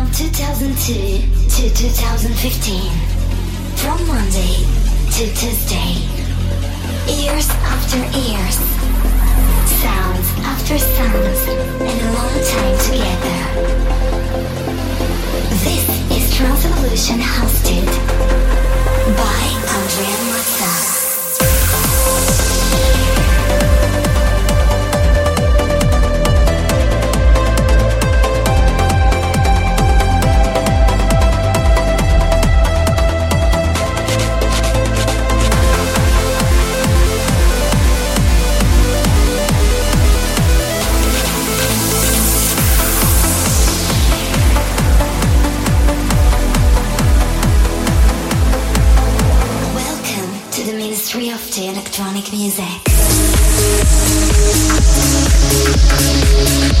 From 2002 to 2015. From Monday to Tuesday. Years after years. Sounds after sounds. And a long time together. This is Trance Evolution hosted by Andrea Mazza. electronic music. Thank you.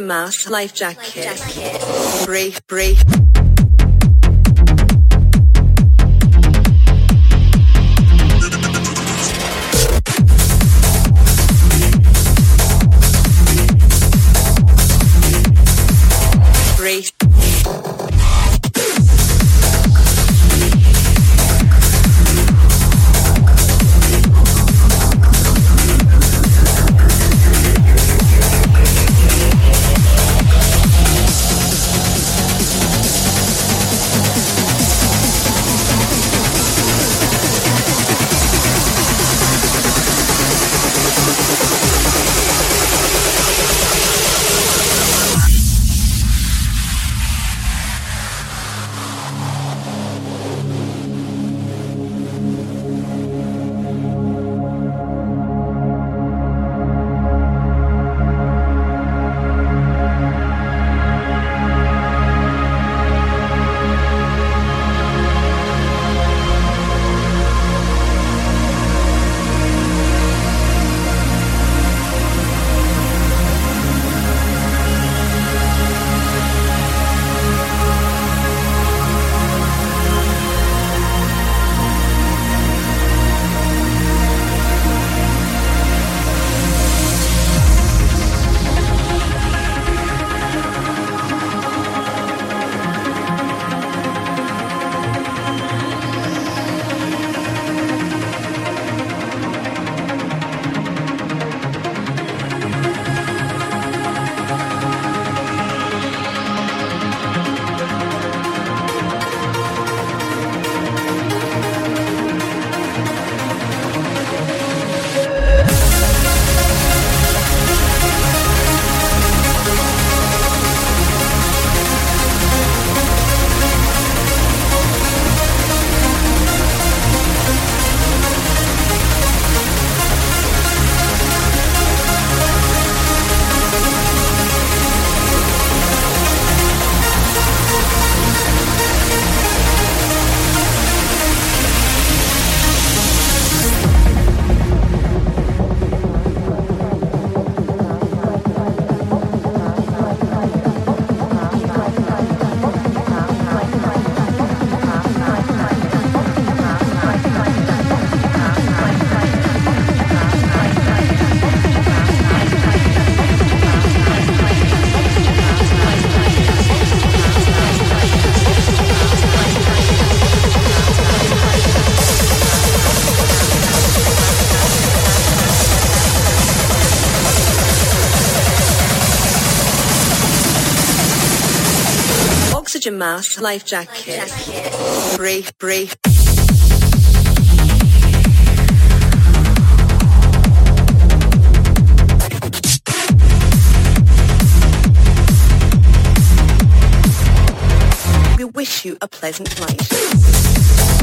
Mask, life jacket. Life jacket. Breathe, breathe. Oxygen life jacket. Life jacket. We wish you a pleasant night.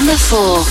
Number 4.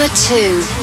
Number 2.